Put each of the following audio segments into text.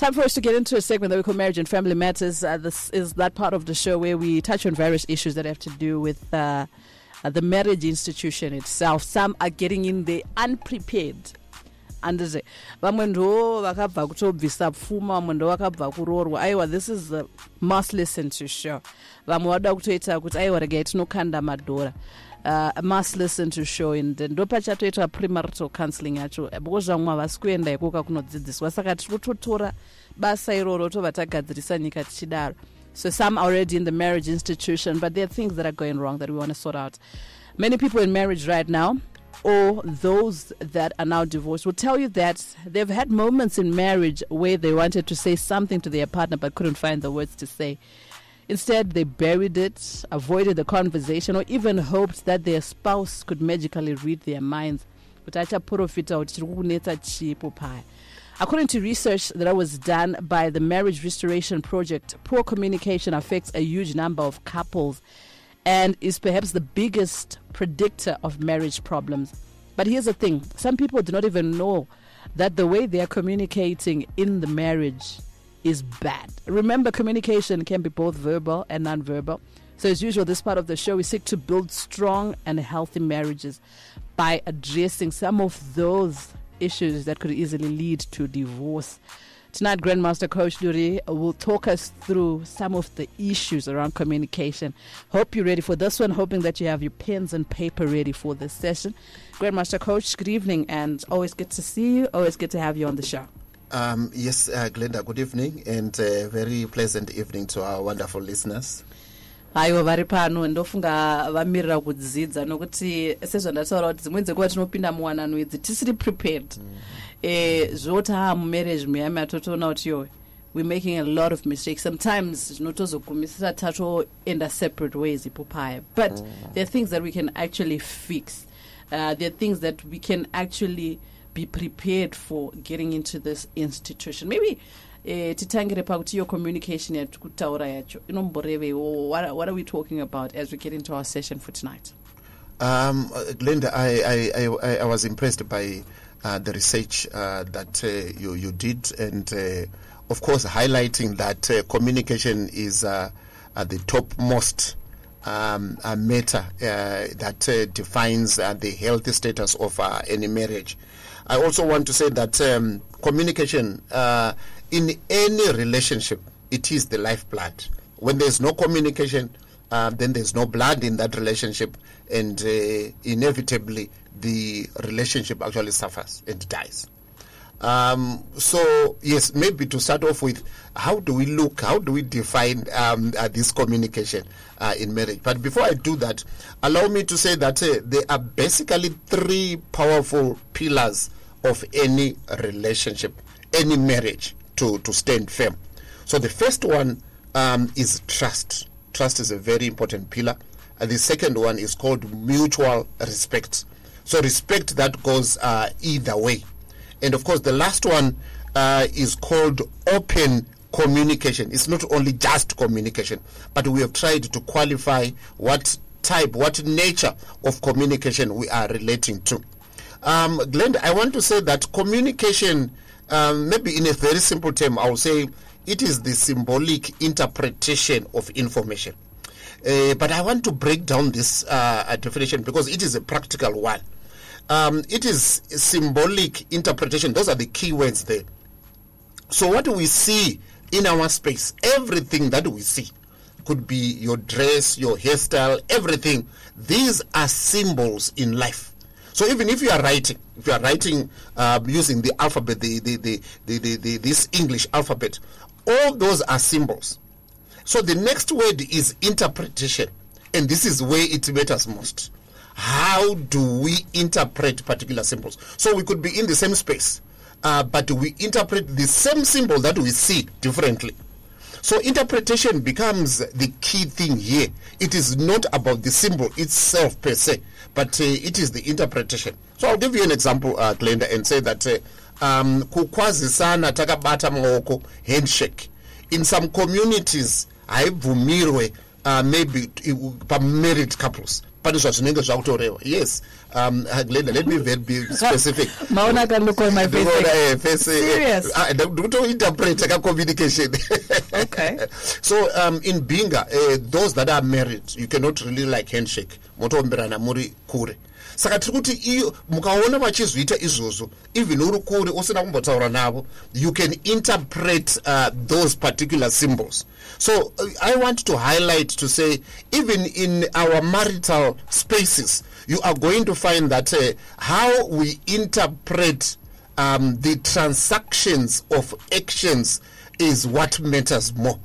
Time for us to get into a segment that we call Marriage and Family Matters. Uh, this is that part of the show where we touch on various issues that have to do with uh, uh, the marriage institution itself. Some are getting in there unprepared. andizi vamwe ndo vakabva kutobvisa pfuma vamwe ndo aiwa this is the must listen to show vamwe vada kutoita kuti aiwa regai tinokanda madhora uh, must listen to show and ndo pachatoitwa premarital counseling yacho. Because vamwe havasi kuenda ikoka kunodzidziswa saka tiri kutotora basa iroro tobva tagadzirisa nyika tichidaro so some already in the marriage institution but there are things that are going wrong that we want to sort out. Many people in marriage right now or those that are now divorced will tell you that they've had moments in marriage where they wanted to say something to their partner but couldn't find the words to say. Instead, they buried it, avoided the conversation, or even hoped that their spouse could magically read their minds. But. According to research that was done by the Marriage Restoration Project, poor communication affects a huge number of couples and is perhaps the biggest predictor of marriage problems. But here's the thing some people do not even know that the way they are communicating in the marriage is bad. Remember, communication can be both verbal and non-verbal. So, as usual, this part of the show, we seek to build strong and healthy marriages by addressing some of those issues that could easily lead to divorce. Tonight, Grandmaster Coach Duri will talk us through some of the issues around communication. Hope you're ready for this one, hoping that you have your pens and paper ready for this session. Grandmaster Coach, good evening, and always good to see you, always good to have you on the show. Um, yes, uh, Glendah, good evening and a very pleasant evening to our wonderful listeners. haiwa vari pano ndofunga vamirira kudzidza nokuti sezvandataura kuti dzimweni dzekuva tinopinda muwanano idzi tisiri prepared mm. e, zvoti haa mumarriage muyami atotoona kuti yo we're making a lot of mistakes sometimes zvinotozogumisira tatoenda separate ways ipo paya but mm. there are things that we can actually fix uh, there are things that we can actually be prepared for getting into this institution maybe eh, titangire pakuti your communication yatiri kutaura yacho what, are we talking about as we get into our session for tonight Um, uh, Glendah, I, I, I, I was impressed by uh, the research uh, that uh, you, you did, and uh, of course, highlighting that uh, communication is uh, the topmost um, uh, matter uh, that uh, defines uh, the healthy status of any marriage. I also want to say that um, communication uh, in any relationship, it is the lifeblood. When there's no communication, uh, then there's no blood in that relationship, and uh, inevitably the relationship actually suffers and dies. Um, so yes, maybe to start off with, how do we look? How do we define um, uh, this communication uh, in marriage? But before I do that, allow me to say that uh, there are basically three powerful pillars of any relationship, any marriage to to stand firm. So the first one um, is trust. Trust is a very important pillar. And the second one is called mutual respect. So respect that goes uh, either way. And of course, the last one uh, is called open communication. It's not only just communication, but we have tried to qualify what type, what nature of communication we are relating to. Um, Glenn, I want to say that communication, um, maybe in a very simple term, I will say it is the symbolic interpretation of information. Uh, but I want to break down this uh, definition because it is a practical one. Um, it is symbolic interpretation. Those are the key words there. So what we see in our space, everything that we see, could be your dress, your hairstyle, everything. These are symbols in life. So even if you are writing, if you are writing uh, using the alphabet, the, the, the, the, the, this English alphabet, all those are symbols. So the next word is interpretation, and this is where it matters most. How do we interpret particular symbols? So we could be in the same space, uh, but we interpret the same symbol that we see differently. So interpretation becomes the key thing here. It is not about the symbol itself per se, but uh, it is the interpretation. So I'll give you an example, uh, Glendah, and say that uh, um, kukwazisana takabata maoko handshake in some communities I haibvumirwe uh, maybe i- pamarried couples. Pane zvazvinenge zvakutoreva yes um, uh, glendah let me very be specific. Maona on my face Ndikuona, like, face, Serious? ah, nda- ndikutointerpreta ka communication. Okay. so um, in binga uh, those that are married you cannot really like handshake. Motoomberana muri kure. Saka tiri kuti iyo mukaona vachizviita izvozvo even uri kure usina kumbotaura navo you can interpret uh, those particular symbols so uh, i want to highlight to say even in our marital spaces you are going to find that uh, how we interpret um, the transactions of actions is what matters more.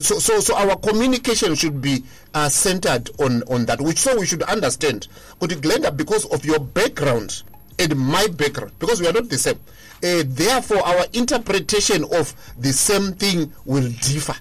So so so our communication should be uh, centered on on that which so we should understand. But glendah because of your background and my background because we are not the same uh, therefore our interpretation of the same thing will differ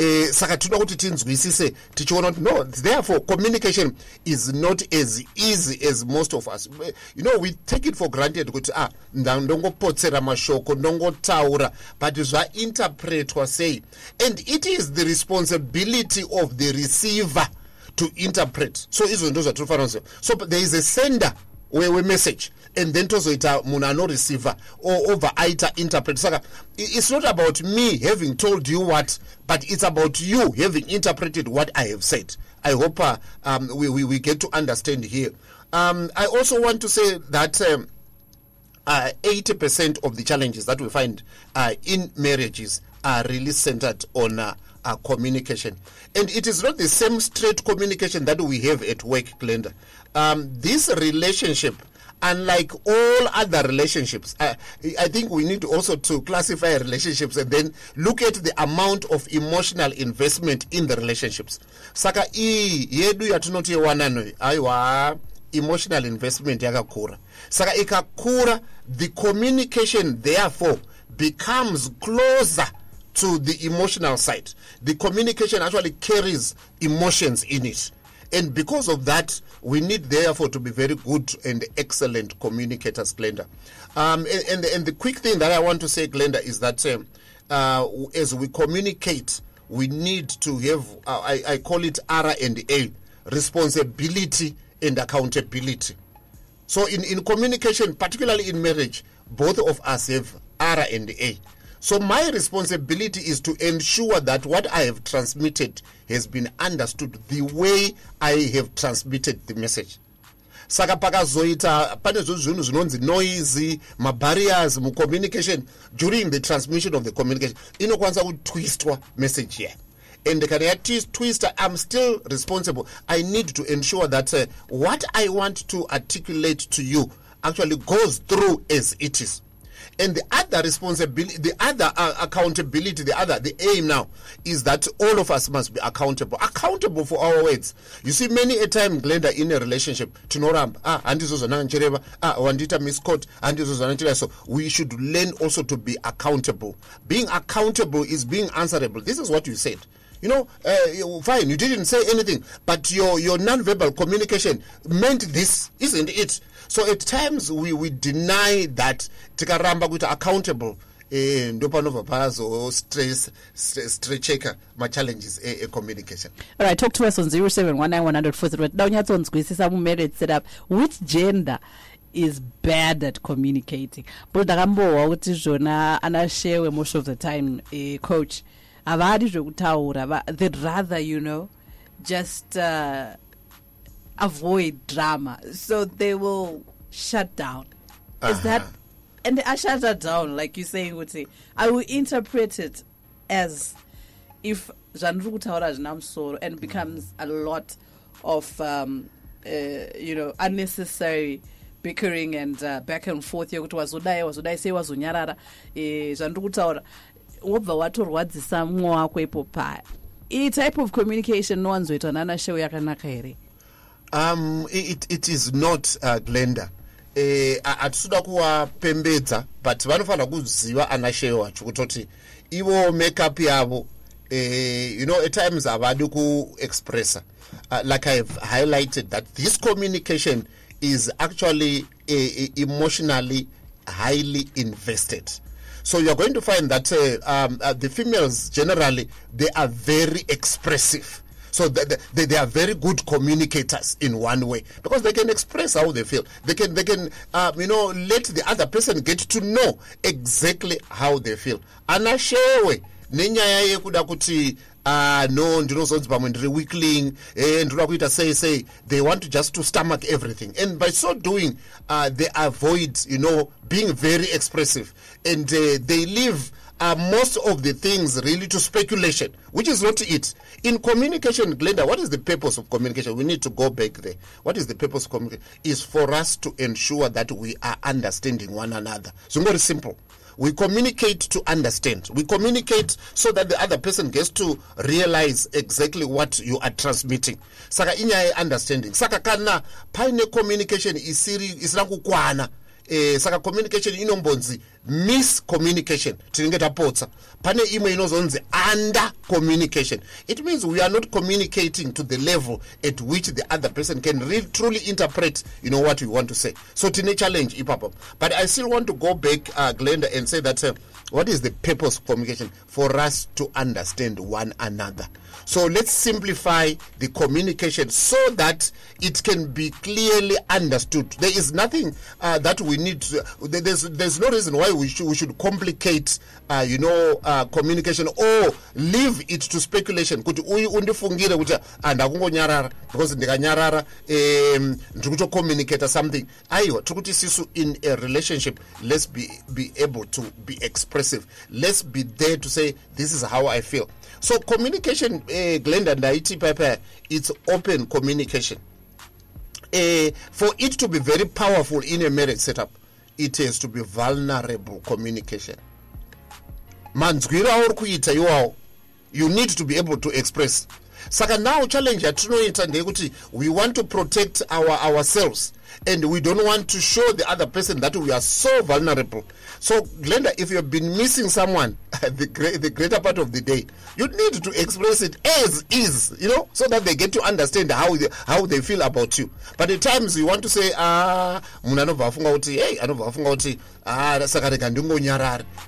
eh saka tinoda kuti tinzwisise tichiona kuti no therefore communication is not as easy as most of us. Eh, you know we take it for granted kuti ah ndongopotsera mashoko ndongotaura but zvainterpretwa sei and it is the responsibility of the receiver to interpret. So izvo ndo zvatinofanira kuziva so there is a sender wemessage and then tozoita munhu anoreceiver or obva aita interpret. Saka it's not about me having told you what but it's about you having interpreted what i have said. I hope uh, um, we, we, we get to understand here. Um, i also want to say that um, uh, 80% of the challenges that we find uh, in marriages are really centered on uh, uh, communication. And it is not the same straight communication that we have at work, Glendah. Um, this relationship, unlike all other relationships, uh, I think we need also to classify relationships and then look at the amount of emotional investment in the relationships. Saka iyi yedu yatinoti yewanano aiwa emotional investment yakakura saka ikakura the communication therefore becomes closer to the emotional side. The communication actually carries emotions in it. And because of that we need therefore to be very good and excellent communicators glendah. Um, and, and, and the quick thing that i want to say glendah is that um, uh, as we communicate we need to have uh, I, I call it r and a responsibility and accountability. So in, in communication particularly in marriage both of us have r and a so my responsibility is to ensure that what i have transmitted has been understood the way i have transmitted the message. Saka pakazoita pane zvinhu zvinonzi noisy mabarriers mucommunication during the transmission of the communication inokwanisa kutwistwa message here. And kana yatwista i'm still responsible. I need to ensure that uh, what i want to articulate to you actually goes through as it is and the other responsibility the other uh, accountability the other the aim now is that all of us must be accountable. Accountable for our words. You see many a time glendah in a relationship tinoramba ah ndichireva ah wandiita miscot handizo zvandanga so we should learn also to be accountable. Being accountable is being answerable. This is what you said. You know uh, fine you didn't say anything but your your non-verbal communication meant this isn't it so at times we, we deny that tikaramba kuita accountable eh, ndo panobva pazo stress strecheka machallenges ecommunication All right, talk to us on 07191043. Da unyatsonzwisisa mu-marriage setup which gender is bad at communicating? But ndakambohwa kuti zvona anashewe most of the time uh, coach? Havadi zvekutaura they'd rather you know just uh, avoid drama so they will shut down. Is that Uh-huh. and i shut that down like you saying say i will interpret it as if zvandiri kutaura hazvina and becomes a lot of um, uh, you know unnecessary bickering and uh, back and forth. Yekuti wazodai wazodai sei wazonyarara. Zvandiri kutaura wobva watorwadzisa mumwe wako ipo paya iyi type of communication nowanzoitwa nanashewo yakanaka here um it, it is not uh, glendah. Eh hatisuda kuwapembedza but vanofanira kuziva ana shee wacho kutoti ivo makeup yavo eh, you know at times havadi kuexpressa uh, like i have highlighted that this communication is actually uh, emotionally highly invested. So you're going to find that uh, um, uh, the females generally they are very expressive so they, they, they are very good communicators in one way. Because they can express how they feel. They can they can um, you know let the other person get to know exactly how they feel. Anashewe nenyaya yekuda kuti ah no ndinozonzi pamwe ndiri weakling. Eh ndinoda kuita sei sei. They want to just to stomach everything. And by so doing uh, they avoid you know being very expressive. And uh, they leave uh, most of the things really to speculation, which is not it. In communication, Glendah, what is the purpose of communication? We need to go back there. What is the purpose of communication? Is for us to ensure that we are understanding one another. So very simple. We communicate to understand. We communicate so that the other person gets to realize exactly what you are transmitting. Saka inyaya understanding. Saka kana paine communication isiri isina kukwana eh, saka communication inombonzi miscommunication. Tinenge tapotsa pane imwe inozonzi under communication. It means we are not communicating to the level at which the other person can really truly interpret you know what we want to say. So tine challenge ipapo. But i still want to go back uh, glendah and say that uh, what is the purpose of communication? For us to understand one another. So let's simplify the communication so that it can be clearly understood. There is nothing uh, that we need. To, there's there's no reason why we should we should complicate, uh, you know, uh, communication or leave it to speculation. Kuti uyu undifungire kuti andakungonyarara because ndikanyarara um, ndiri kutocommunicata something. Aiwa tikuti sisu in a relationship let's be be able to be expressive. Let's be there to say this is how I feel. So communication, uh, Glendah ndaiti papa, it's open communication. Uh, for it to be very powerful in a marriage setup, it has to be vulnerable communication. manzwiro auri kuita iwawo you need to be able to express saka now challenge yatinoita ndeyekuti we want to protect our ourselves and we don't want to show the other person that we are so vulnerable. So glendah if you've been missing someone the, great, the greater part of the day you need to express it as is you know so that they get to understand how they, how they feel about you. But at times you want to say ah hey ah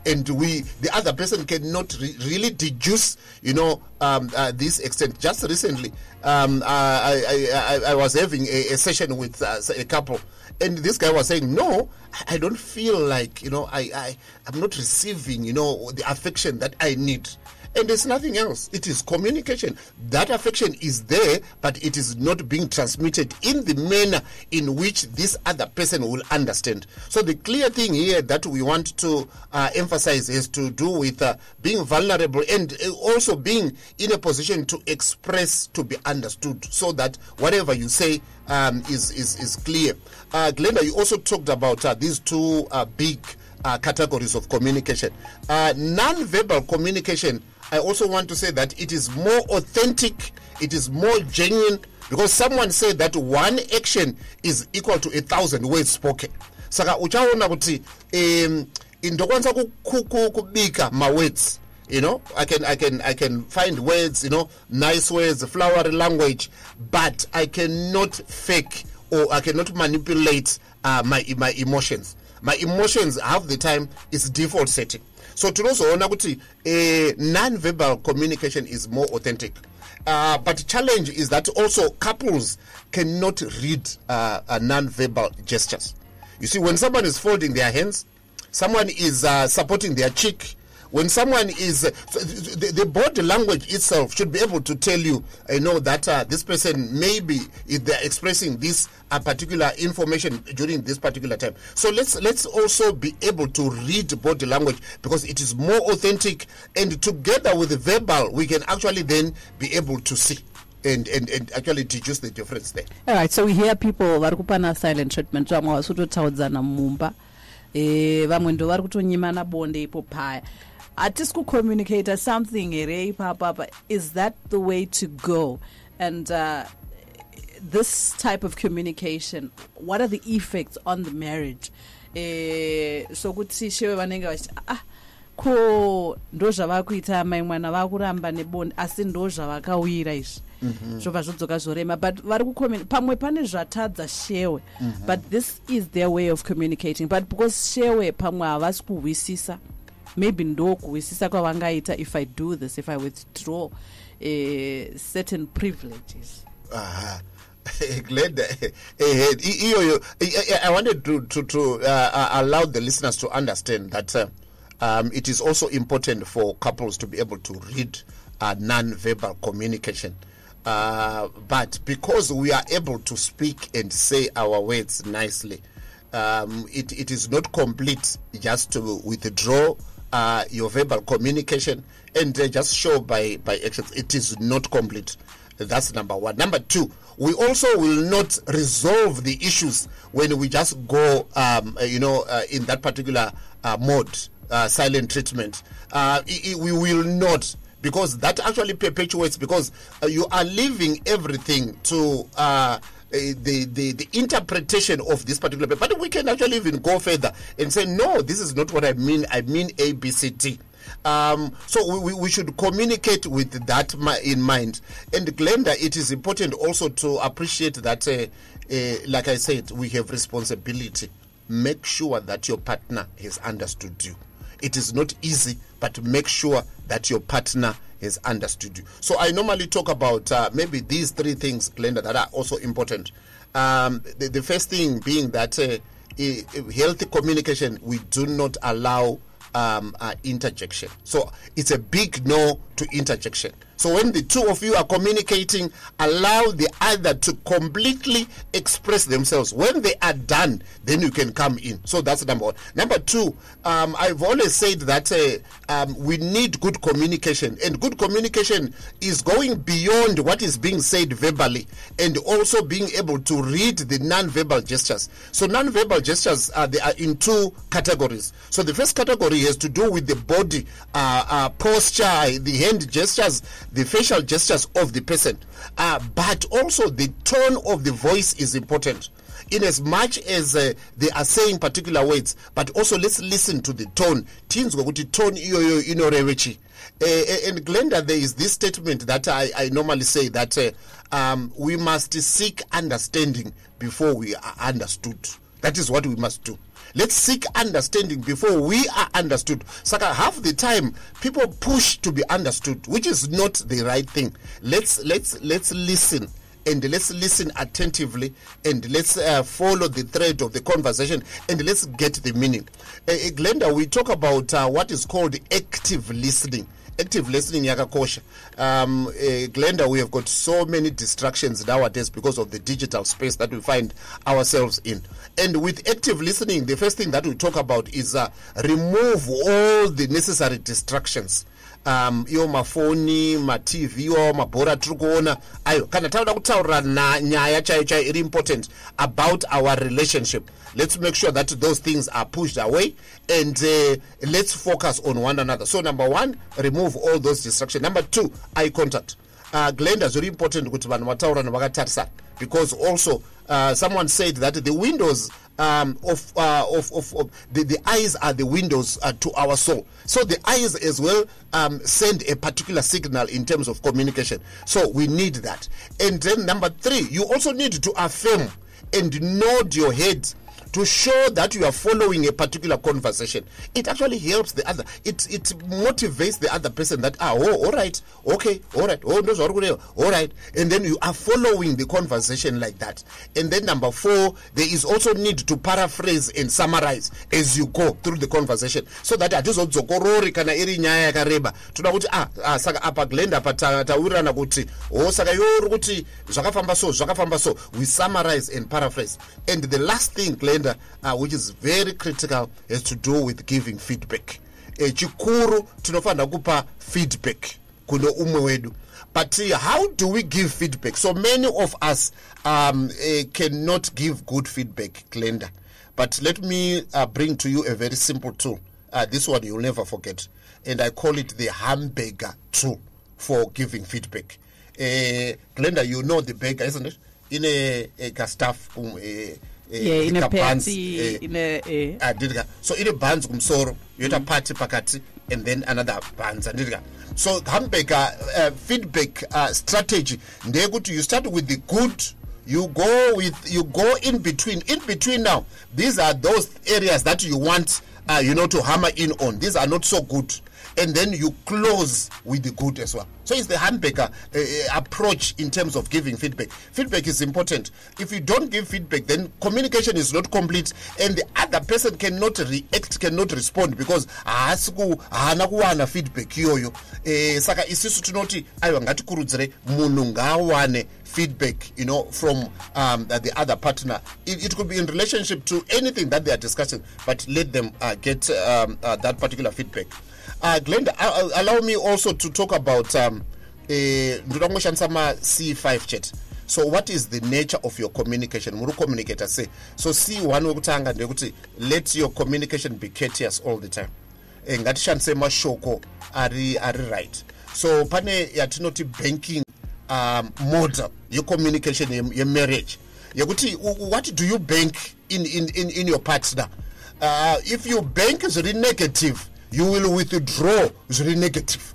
and we the other person cannot re really deduce you know um, uh, this extent. Just recently um, I, I, I, I was having a, a session with uh, a couple. And this guy was saying no i don't feel like you know i i i'm not receiving you know the affection that i need and there's nothing else. It is communication. That affection is there but it is not being transmitted in the manner in which this other person will understand. So the clear thing here that we want to uh, emphasize is to do with uh, being vulnerable and uh, also being in a position to express to be understood so that whatever you say um, is, is, is clear. Uh, glendah you also talked about uh, these two uh, big uh, categories of communication. Uh, non-verbal communication, I also want to say that it is more authentic, it is more genuine, because someone said that one action is equal to a thousand words spoken. Saka uchaona kuti um, ndokwanisa ku- ku- ku- kubika ma-words you know? I can i can i can find words you know nice words flowery language but i cannot fake or i cannot manipulate uh, my my emotions. My emotions half the time is default setting so tinozoona kuti uh, non-verbal communication is more authentic. Uh, but challenge is that also couples cannot read uh, uh, non-verbal gestures. You see when someone is folding their hands someone is uh, supporting their cheek when someone is the, the body language itself should be able to tell you you know that uh, this person maybe if they're expressing this uh, particular information during this particular time. So let's let's also be able to read body language because it is more authentic and together with the verbal we can actually then be able to see and, and, and actually deduce the difference there. All right so we hear people silent treatment. Mumba. Eh, vamwe ndo vari kutonyimana bonde ipo paya hatisi kucommunicata something here ipapapa is that the way to go? And uh, this type of communication what are the effects on the marriage? Eh sokuthi shewe vanenge vachi ah ko ndo zvava kuita mai mwana vakuramba nebonde asi ndo zvavakawira izvi zvobva zvodzoka zvorema but vari pamwe pane zvatadza shewe but this is their way of communicating. But because shewe pamwe havasi kuhwisisa maybe ndokuwisisa kwavangaita if i do this if i withdraw uh, certain privileges Aha. Glad eh, eh, I, I wanted to to, to uh, uh, allow the listeners to understand that uh, um, it is also important for couples to be able to read uh, non-verbal communication. Uh, but because we are able to speak and say our words nicely, um, it, it is not complete just to withdraw uh, your verbal communication and uh, just show by, by actions. It is not complete. That's number one. Number two, we also will not resolve the issues when we just go, um, uh, you know, uh, in that particular uh, mode, uh, silent treatment. Uh, i- i- we will not because that actually perpetuates because you are leaving everything to the, the the interpretation of this particular but we can actually even go further and say no this is not what i mean. I mean a b c d. Um, so we, we- we should communicate with that in mind. And glendah it is important also to appreciate that uh, uh, like i said we have responsibility. Make sure that your partner has understood you. It is not easy but make sure that your partner has understood you. So i normally talk about uh, maybe these three things glendah that are also important. Um, the, the first thing being that uh, healthy communication we do not allow um, uh, interjection. So it's a big no to interjection so when the two of you are communicating allow the other to completely express themselves. When they are done then you can come in. So that's number one. Number two um, i've always said that uh, um, we need good communication. And good communication is going beyond what is being said verbally and also being able to read the non-verbal gestures. So non-verbal gestures uh, they are in two categories. So the first category has to do with the body uh, uh, posture the hand gestures the facial gestures of the person uh, but also the tone of the voice is important. In as much as uh, they are saying particular words but also let's listen to the tone. Tinzwe kuti tone iyoyo inoreve chi uh, and glendah there is this statement that i, I normally say that uh, um, we must seek understanding before we are understood. That is what we must do let's seek understanding before we are understood. Saka half the time people push to be understood which is not the right thing. Let's let's let's listen and let's listen attentively and let's uh, follow the thread of the conversation and let's get the meaning. Uh, glendah we talk about uh, what is called active listening active listening yakakosha. Um, uh, glendah we have got so many distractions nowadays because of the digital space that we find ourselves in. And with active listening the first thing that we talk about is uh, remove all the necessary distractions um iwo mafoni matv iwawo mabhora tiri kuona. Ayo kana tauda kutaurira nyaya chaiyo chaiyo iri important about our relationship let's make sure that those things are pushed away and uh, let's focus on one another. So number one remove all those distractions. Number two eye contact uh, glendah zviri important kuti vanhu vataurana vakatarisana because also uh, someone said that the windows um, of, uh, of, of, of the, the eyes are the windows uh, to our soul. So the eyes as well um, send a particular signal in terms of communication. So we need that. And then number three, you also need to affirm and nod your head to show that you are following a particular conversation. It actually helps the other. It it motivates the other person that ah oh all right okay all right oh no kureva all right. And then you are following the conversation like that. And then number four there is also need to paraphrase and summarize as you go through the conversation. So that hatizodzokorori kana iri nyaya yakareba. Toda kuti ah, ah saka apa glendah apa ta- taurirana kuti o saka iwe uri kuti zvakafamba so zvakafamba so. We summarize and paraphrase. And the last thing glendah uh, which is very critical has to do with giving feedback. Eh, chikuru tinofanira kupa feedback kuno umwe wedu. But uh, how do we give feedback? So many of us um, uh, cannot give good feedback glendah. But let me uh, bring to you a very simple tool. Uh, this one you'll never forget. And i call it the hamburger tool for giving feedback. Uh, glendah you know the burger isn't it? In a, staff um, a, yeah in a buns, patty eh, eh, andidika so ine buns kumusoro yoita pati pakati and then another buns andidika so hamburger uh, feedback uh, strategy ndeyekuti you start with the good you go with you go in between. In between now these are those areas that you want uh, you know, to hammer in on. These are not so good. And then you close with the good as well. So it's the Hamburger uh, uh, approach in terms of giving feedback. Feedback is important. If you don't give feedback, then communication is not complete, and the other person cannot react, cannot respond because haasi ku haana kuwana feedback iyoyo. Eh, saka isusu tinoti aiwa ngatikurudzire munhu ngaawane feedback you know from um, the other partner it, it could be in relationship to anything that they are discussing but let them uh, get um, uh, that particular feedback uh, glenda uh, allow me also to talk about um, eh, ndoda kungoshandisa ma-c5 chat. So what is the nature of your communication? Muri communicata sei so c1 wekutanga ndekuti let your communication be courteous all the time. E, ngatishandise mashoko ari ari right. So pane yatinoti banking um, model yecommunication yemarriage yekuti what do you bank in, in, in, in your partner? Uh, if you bank zviri negative you will withdraw. Zviri negative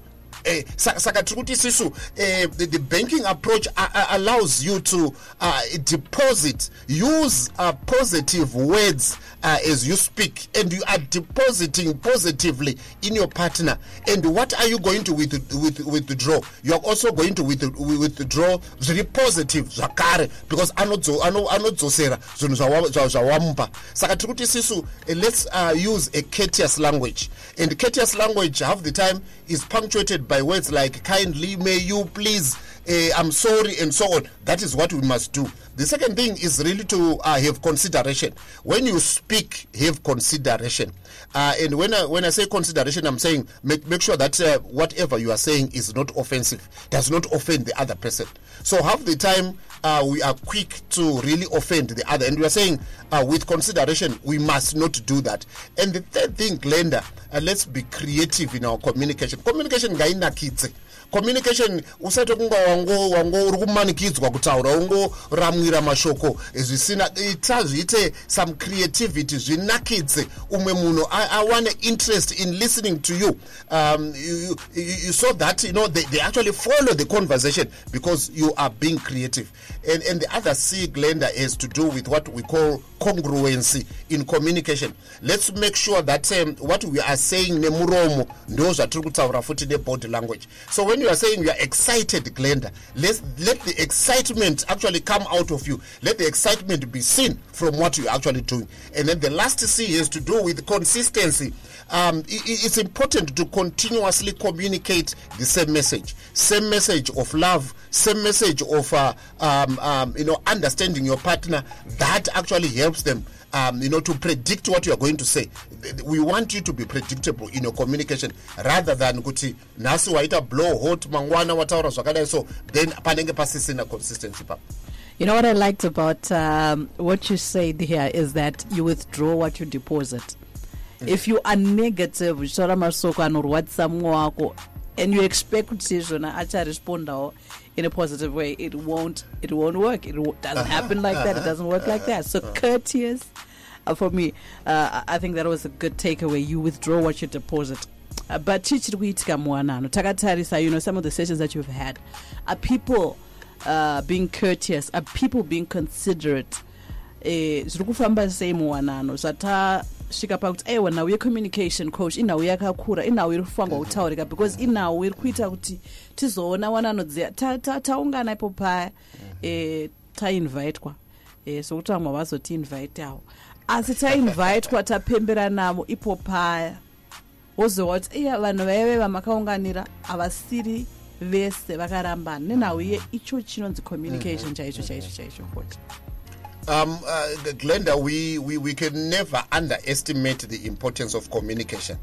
Eh, saka tiri isusu eh, the, banking approach uh, allows you to uh, deposit use uh, positive words uh, as you speak and you are depositing positively in your partner. And what are you going to with, with, withdraw? You are also going to with, withdraw zviri positive zvakare because anodzosera zvinhu zvawamupa saka tiri isusu uh, let's uh, use a courteous language. And courteous language half the time is punctuated by words like kindly may you please uh, i'm sorry and so on. That is what we must do. The second thing is really to uh, have consideration. When you speak have consideration. Uh, and when I, when I say consideration i'm saying make, make sure that uh, whatever you are saying is not offensive does not offend the other person. So half the time uh, we are quick to really offend the other. And we are saying uh, with consideration we must not do that. And the third thing glendah let's be creative in our communication. Communication ngainakidze communication usati kunga wango uri kumanikidzwa kutaura. Ungoramwira mashoko. Zvisina ita zviite some creativity zvinakidze umwe munhu awane interest in listening to you. Um, you, you, you, so that you know they, they actually follow the conversation because you are being creative. And, and the other c glendah is to do with what we call congruency in communication. Let's make sure that um, what we are saying nemuromo ndo zvatiri kutaura futi nebody language. So when you are saying you are excited glendah let let the excitement actually come out of you. Let the excitement be seen from what you're actually doing. And then the last c has to do with consistency. Um, it, it's important to continuously communicate the same message. Same message of love same message of uh, um, um, you know understanding your partner. That actually helps them um, you know, to predict what you are going to say. We want you to be predictable in your communication rather than kuti nasi waita blow hot mangwana wataura zvakadai so then panenge pasisina consistency pa You know what I liked about um, what you said here is that you withdraw what you deposit. Mm-hmm. If you are negative, uchitora masoko anorwadzisa mumwe wako and you expect kuti zvona acharespondawo in a positive way it won't it won't work. It doesn't happen like that. It doesn't work like that. So courteous uh, for me uh, i think that was a good takeaway. You withdraw what you deposit. Uh, but chichiri kuitika muwanano takatarisa you know some of the sessions that you've had are people uh, being courteous? Are people being considerate? Eh, zviri kufamba sei muwanano svika pakuti aiwa nhau yecommunication coach inhau yakakura inhau iri kufangwa kutaurika because inhau iri kuita kuti tizoona wananodziya taungana ipo paya e, tainvitwa e, sokuti vamwe vazotiinvitawo asi tainvitwa tapembera navo ipo paya wozowa kuti iya vanhu vaive vamakaunganira havasiri vese vakarambana. Nenhau ye icho chinonzi communication chaicho chaicho chaicho futi um, uh, Glendah, we, we, we can never underestimate the importance of communication.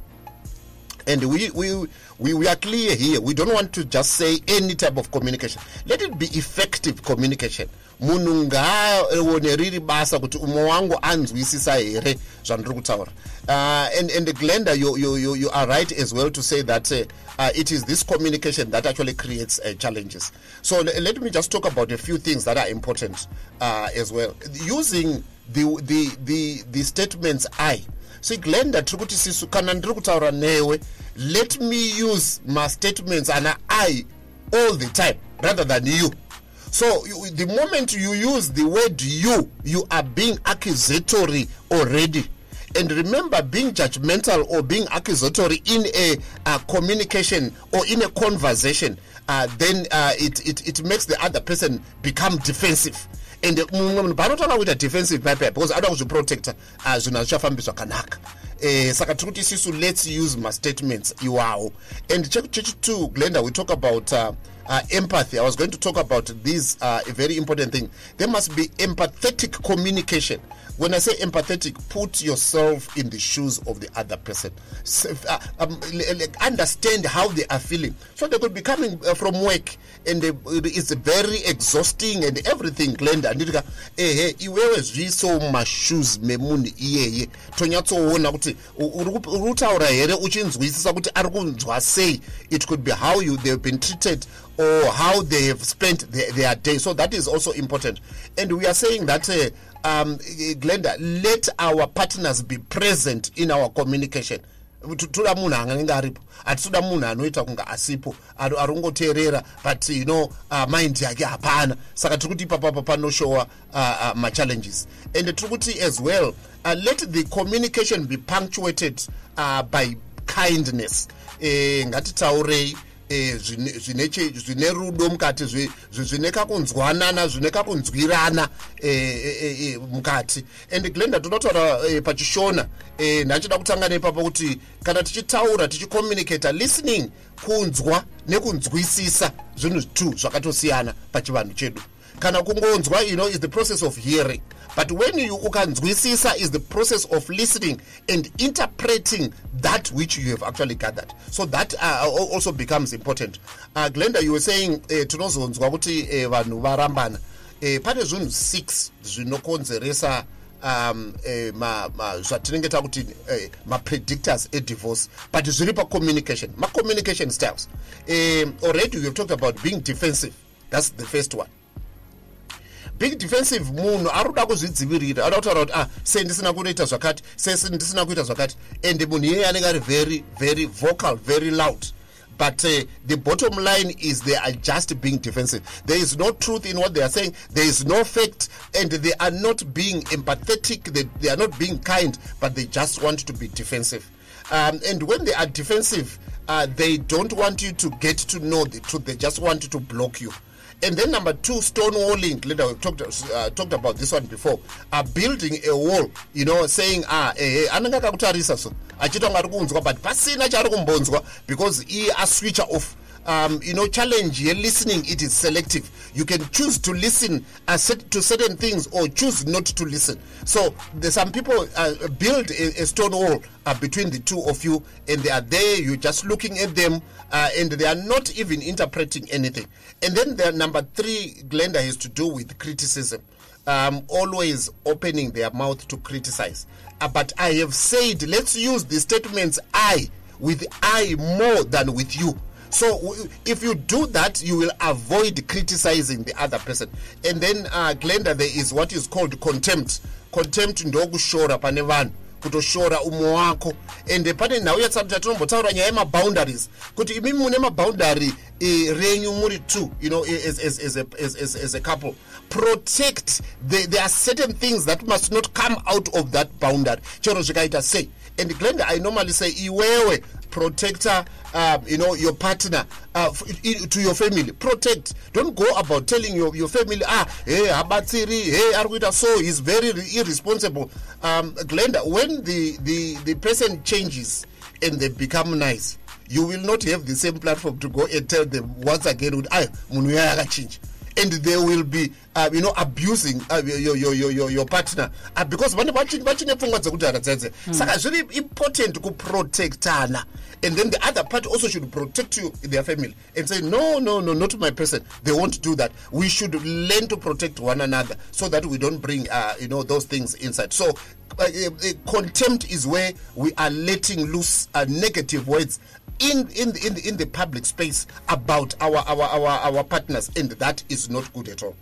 And we, we, we, we are clear here. We don't want to just say any type of communication. Let it be effective communication. munhu ngaaone riri basa kuti umwe wangu anzwisisa here zvandiri kutaura uh, and, and glendah you, you, you, you are right as well to say that uh, uh, it is this communication that actually creates uh, challenges so let me just talk about a few things that are important uh, as well using the, the, the, the statements i see glenda tiri kuti sisu kana ndiri kutaura newe let me use mastatements ana i all the time rather than you so you, the moment you use the word you you are being accusatory already And remember, being judgmental or being accusatory in a uh, communication or in a conversation, uh, then uh, it, it, it makes the other person become defensive. And mumwe munhu paanotanga kuita defensive pipe because anoda kuzviprotecta uh, zvinhu hazvichafambi zvakanaka eh, saka tiri kuti isusu let's use mastatements iwawo and chechi2 glendah we talk about uh, uh, empathy. I was going to talk about this uh, a very important thing. There must be empathetic communication when I say empathetic, put yourself in the shoes of the other person. Uh, um, understand how they are feeling. So they could be coming uh, from work and they, it's very exhausting and everything glendah anditika ehe iwewe zviiso mumashoes memunhu iyeye tonyatsoona kuti uri kutaura here uchinzwisisa kuti ari kunzwa sei it could be how you they have been treated or how they have spent their, their day. So that is also important. And we are saying that uh, um, glendah let our partners be present in our communication. Toda munhu angange aripo hatitoda munhu anoita kunge asipo. Ari kungoteerera but you know uh, mind yake hapana. Saka tiri kuti ipapapa panoshowa uh, uh, machallenges and tiri kuti as well uh, let the communication be punctuated uh, by kindness. Eh, ngatitaurei Eh, zvine rudo mukati zvine kakunzwanana zvine kakunzwirana eh, eh, mukati. And glenda tonotaura pachishona ndachida kutanga nepapa kuti kana tichitaura tichicommunicata listening kunzwa nekunzwisisa zvinhu two zvakatosiyana pachivanhu chedu. Kana kungonzwa you know is the process of hearing but when you ukanzwisisa is the process of listening and interpreting that which you have actually gathered. So that uh, also becomes important. Uh, glendah you were saying uh, tinozonzwa kuti uh, vanhu varambana. Uh, pane zvinhu six zvinokonzeresa um zvatinenge takuti uh, mapredictors edivorce but zviri pacommunication macommunication styles. Already we have talked about being defensive. That's the first one big defensive munhu ari kuda kuzvidzivirira. Anoda kutaura kuti ah sei ndisina kunoita zvakati? Sei ndisina kuita zvakati? And munhu iyeye anenge ari very very vocal very loud. But uh, the bottom line is they are just being defensive. There is no truth in what they are saying. There is no fact. And they are not being empathetic. They, they are not being kind but they just want to be defensive. Um, and when they are defensive uh, they don't want you to get to know the truth. They just want to block you and then number two stonewalling. Later we talked uh, talked about this one before. Uh, building a wall you know saying ah eh, eh anenge akakutarisa but pasina chaari kumbonzwa because iye off um, you know challenge ye listening it is selective. You can choose to listen to certain things or choose not to listen. So some people uh, build a, a stone wall uh, between the two of you and they are there you're just looking at them uh, and they are not even interpreting anything. And then the number three glendah has to do with criticism. Um, always opening their mouth to criticize. Uh, but i have said let's use the statements i with i more than with you so if you do that you will avoid criticizing the other person. And then uh, glendah there is what is called contempt. Contempt ndokushora pane vanhu kutoshora umwe wako. Ende pane nhau yatsati yatinombotaura nyaya yemaboundaries kuti imi mune maboundary uh, renyu muri two you know as, as, as, a, as, as, as a couple. Protect the, there are certain things that must not come out of that boundary. Chero zvikaita sei and glendah i normally say iwewe protector um, you know your partner uh, to your family. Protect. Don't go about telling your, your family ah hey habatsiri hey ari kuita so. Is very irresponsible. Um, glendah when the, the, the person changes and they become nice you will not have the same platform to go and tell them once again kuti aya munhu akachinja and they will be uh, you know abusing uh, your, your, your, your partner. Uh, because vane vachine pfungwa dzekuti mm. saka zviri important kuprotectana and then the other party also should protect you in their family and say no no no not my person. They won't do that. We should learn to protect one another so that we don't bring uh, you know those things inside. So uh, uh, contempt is where we are letting loose uh, negative words in in in the, in the public space about our our our our partners and that is not good at all.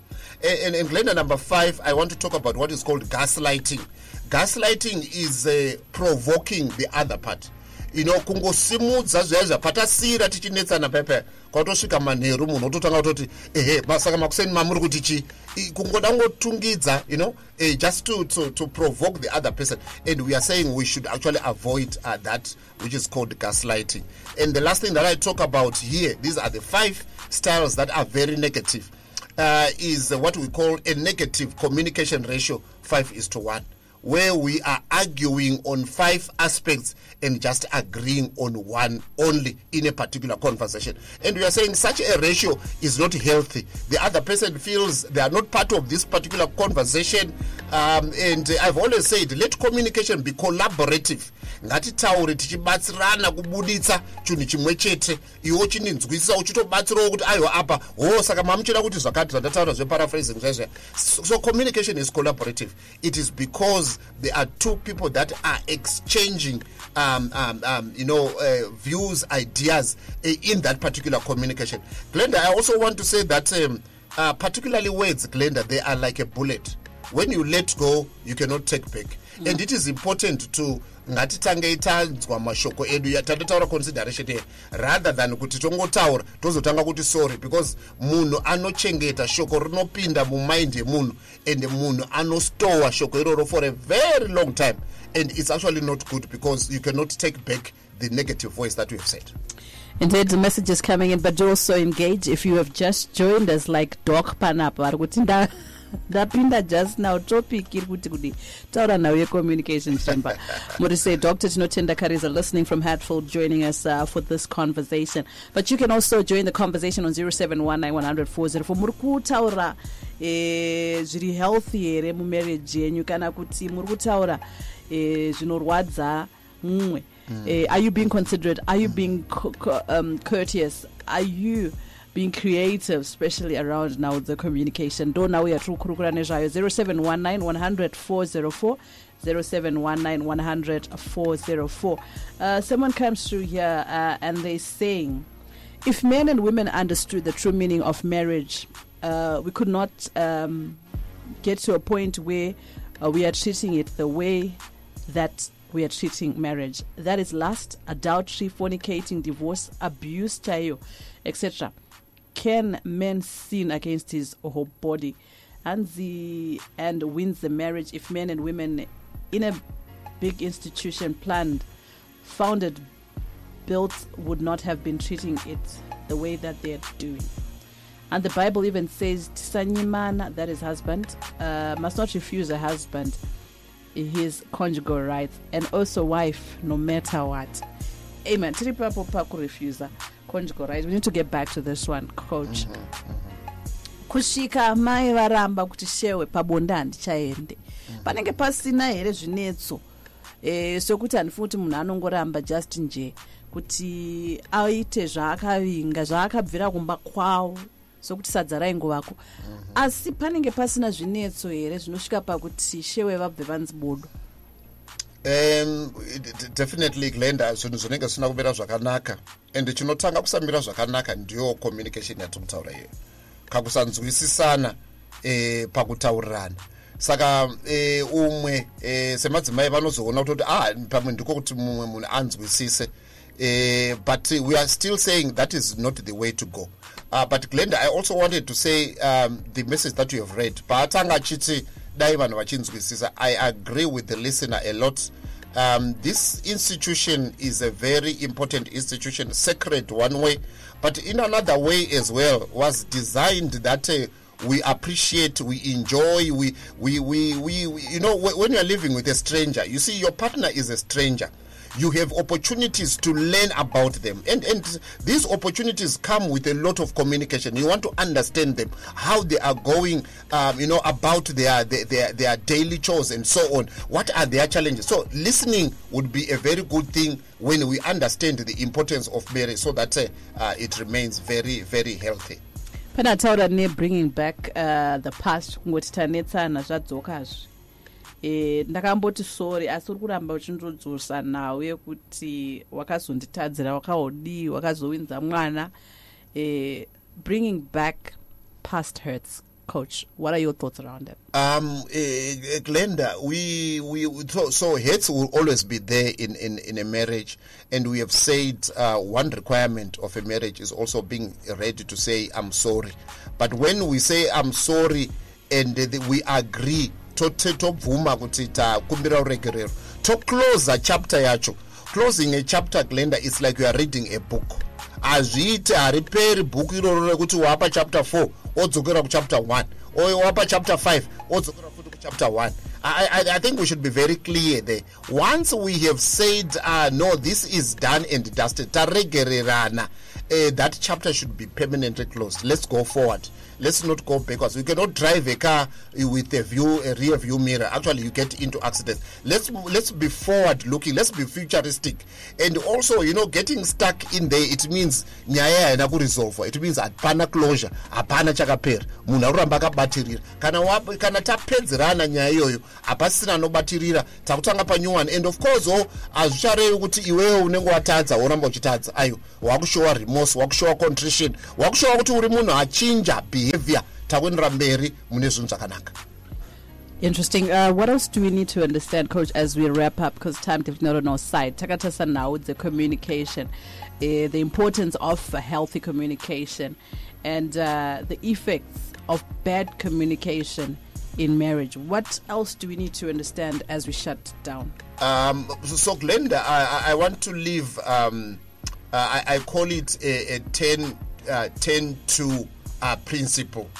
And in glendah number 5 i want to talk about what is called gaslighting. Gaslighting is uh, provoking the other part you know kungosimudza zviya zvapatasiyira tichinetsana pepe. Kwatosvika manheru munhu ototanga kutoti ehe saka makuseni mamuri kuti I- kungoda ngotungidza you know? Eh, just to, to, to provoke the other person. And we are saying we should actually avoid uh, that which is called gaslighting. And the last thing that i talk about here these are the five styles that are very negative. Uh, is what we call a negative communication ratio 5 is to 1 where we are arguing on five aspects and just agreeing on one only in a particular conversation. And we are saying such a ratio is not healthy. The other person feels they are not part of this particular conversation. Um, and I've always said, let communication be collaborative. Ngatitaure tichibatsirana kubuditsa chinhu chimwe chete. Iwo chininzwisisa uchitobatsirawo kuti aiwa apa. Ho saka mamuchida kuti zvakati zvandataura zveparaphrasing zvezve so, communication is collaborative. It is because there are two people that are exchanging um, um, um, you know uh, views ideas uh, in that particular communication. Glendah i also want to say that um, uh, particularly words glendah they are like a bullet. When you let go you cannot take back. And it is important to ngatitangei tanzwa mashoko edu tatotaura consideration here rather than kuti tongotaura tozotanga kuti sorry because munhu anochengeta shoko rinopinda mumind yemunhu and munhu anostowa shoko iroro for a very long time and it's actually not good because you cannot take back the negative voice that you have said Indeed, the message is coming in, but do also engage if you have just joined us, like Doc Panapa. vari kuti nda- ndapinda just now topic iri kuti kudi taura nhau yecommunication chamber muri say dr tinotenda kariza listening from hatfield joining us uh, for this conversation. But you can also join the conversation on 0719100404 muri kutaura eh, zviri healthy here mumarriage yenyu kana kuti muri kutaura eh, zvinorwadza mumwe. Eh, are you being considerate? Are you being co- co- um, courteous? Are you being creative especially around now the communication ndo now kukurukura nezvayo 0719 100 404 0719 100 404 uh, someone comes through here uh, and they're saying if men and women understood the true meaning of marriage uh, we could not um, get to a point where uh, we are treating it the way that we are treating marriage. That is lust, adultery, fornicating, divorce, abuse, etc. Can men sin against his or her body and the and wins the marriage if men and women in a big institution planned, founded, built would not have been treating it the way that they are doing? And the Bible even says, Tisanyimana, that is husband, uh, must not refuse a husband his conjugal rights, and also wife, no matter what. Amen. Pakurefusa conjugal rights. We need to get back to this one, coach. kusvika mai varamba kuti shewe pabonde handichaende. Panenge pasina here zvinetso? E, sokuti handifuni kuti munhu anongoramba just nje kuti aite zvaakavinga zvaakabvira kumba kwawo sokuti sadza raingovako asi panenge pasina zvinetso here zvinosvika pakuti shewe vabve vanzi bodo um definitely glenda zvinhu zvinenge zvisina kumira zvakanaka. And chinotanga kusamira zvakanaka ndiyo communication yatiri kutaura iyo kakusanzwisisana eh, pakutaurirana. Saka eh, umwe eh, semadzimai vanozoona kutoti ah pamwe ndiko kuti mumwe munhu anzwisise. Eh, but we are still saying that is not the way to go. Uh, but glenda i also wanted to say um, the message that you have read. Paatanga achiti i agree with the listener a lot. Um, this institution is a very important institution sacred one way but in another way as well was designed that uh, we appreciate we enjoy we, we, we, we, we you know wh- when you're living with a stranger you see your partner is a stranger you have opportunities to learn about them. And and these opportunities come with a lot of communication. You want to understand them how they are going um, you know about their, their their their daily chores and so on. What are their challenges? So listening would be a very good thing when we understand the importance of marriage so that uh, uh, it remains very very healthy. Ataura nebringing back uh, the past kungoti tanetsana zvadzokazve e, ndakamboti sori asi uri kuramba uchindodzosa nhau yekuti wakazonditadzira wakaodii wakazowinza mwana e, bringing back past hurts coach. What are your thoughts around it? Um, uh, Glendah, we we so, so hate will always be there in, in, in a marriage, and we have said uh, one requirement of a marriage is also being ready to say I'm sorry. But when we say I'm sorry, and uh, we agree tobvuma kuti takumbira uregerero toclosa chapter yacho. Closing a chapter glendah its like you are reading a book. Hazviiti hariperi bhuku iroro rekuti wapa chapter 4 odzokera kuchapter 1 wapa chapter 5 odzokera futi kuchapter 1 I, I, I think we should be very clear there. Once we have said, uh, no, this is done and dusted, taregererana, uh, that chapter should be permanently closed. Let's go forward let's not go backwards. We cannot drive a car with a view, a rear view mirror. Actually, you get into accidents. Let's let's be forward looking. Let's be futuristic. And also, you know, getting stuck in there, it means nyaya haina kuresolve. It means hapana closure, hapana chakapera. Munhu aruramba akabatirira. Kana kana tapedzerana nyaya iyoyo, hapasisina anobatirira, takutanga panyuwani. And of course, oh, hazvicharevi kuti iwewe unenge watadza woramba uchitadza. Ayo, wakushowa remorse, wakushowa contrition, wakushowa kuti uri munhu achinja behavior takuendera mberi mune zvinhu zvakanaka Interesting. Uh, what else do we need to understand, Coach, as we wrap up? Because time is not on our side. Takatasa now, the communication, uh, the importance of healthy communication, and uh, the effects of bad communication in marriage. What else do we need to understand as we shut down? Um, so, so, Glendah, I, I want to leave, um, I, I, call it a, a 10, uh, 10 to uh, principle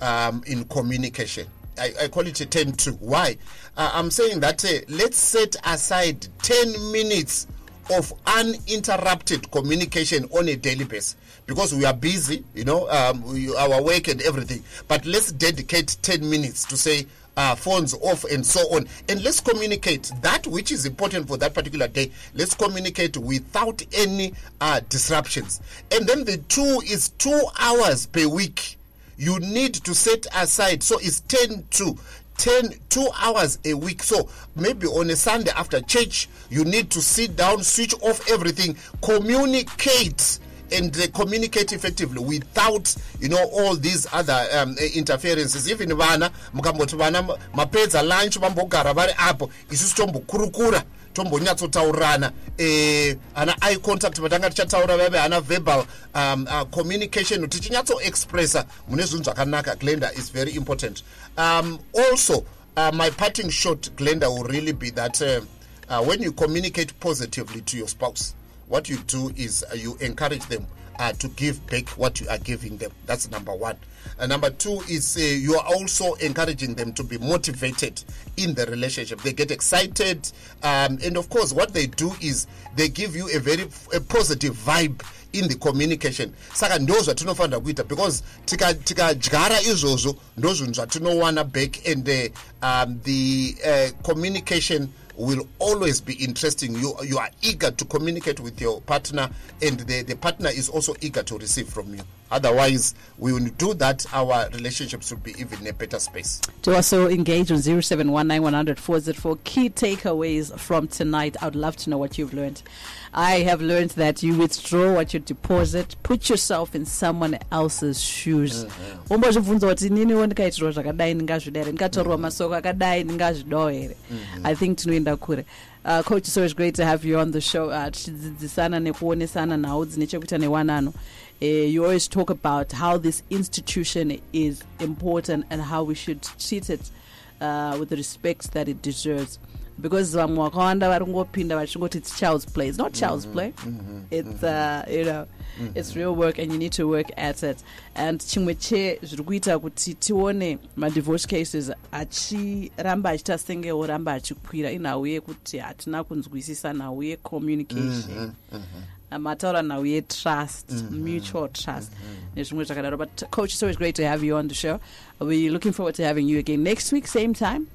um, in communication. I, I, call it a 10 2. Why? Uh, I'm saying that uh, let's set aside 10 minutes of uninterrupted communication on a daily basis because we are busy, you know, um, we, our work and everything. But let's dedicate 10 minutes to say, uh, phones off and so on. And let's communicate that which is important for that particular day. Let's communicate without any uh, disruptions. And then the two is two hours per week. You need to set aside. So it's 10 to 10 two hours a week so maybe on a sunday after church you need to sit down switch off everything communicate and uh, communicate effectively without you know all these other um, interferences. Even vana mukamboti vana mapedza lunch vambogara vari apo isusu tombokurukura tombonyatsotaurirana eh, ana eye contact vatanga tichataura vave ana verbal um, uh, communication. Tichinyatsoexpressa mune zvinhu zvakanaka. Glenda is very important. Um, also uh, my parting short glenda will really be that uh, uh, when you communicate positively to your spouse what you do is uh, you encourage them uh, to give back what you are giving them. That's number one. And number two is uh, you are also encouraging them to be motivated in the relationship. They get excited. Um, and of course, what they do is they give you a very a positive vibe in the communication saka ndo zvatinofanira kuita because tikadyara izvozvo ndo zvinhu zvatinowana back and uh, um, the uh, communication will always be interesting. You you are eager to communicate with your partner, and the, the partner is also eager to receive from you. Otherwise, we will do that, our relationships will be even in a better space. To also engage on 0719 Key takeaways from tonight. I would love to know what you've learned. I have learned that you withdraw what you deposit, put yourself in someone else's shoes. Mm-hmm. umbozvibvunza kuti niniwo ndikaitirwa zvakadai ndingazvida here ndingatorwa masoko akadai ndingazvidawo here i think tinoenda kure uh, coach so it's great to have you on the show uh, tichidzidzisana nekuonesana nhau dzine chekuita newanano you always talk about how this institution is important and how we should treat it uh, with the respect that it deserves. Because vamwe vakawanda vari kungopinda vachingoti its child's play. It's not child's play. Mm-hmm. it's uh, you know Mm-hmm. it's real work and you need to work at it. And chimwe chezviri kuita kuti tione madivorce cases achiramba achiita senge oramba achikwira. Inhau yekuti hatina kunzwisisa nhau yecommunication mm-hmm. Mataura nhau yetrust mutual trust. Nezvimwe zvakadaro but coach so it's great to have you on the show. We're looking forward to having you again next week same time.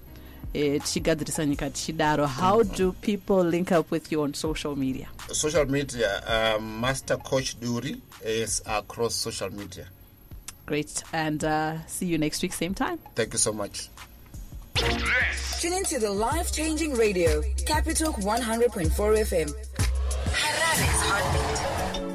Tichigadzirisa nyika tichidaro how do people link up with you on social media? Social media um, master coach duri is across social media. Great. And uh, see you next week same time. Thank you so much. Tune into the life changing radio, Capital 100.4 FM. Harare's heartbeat.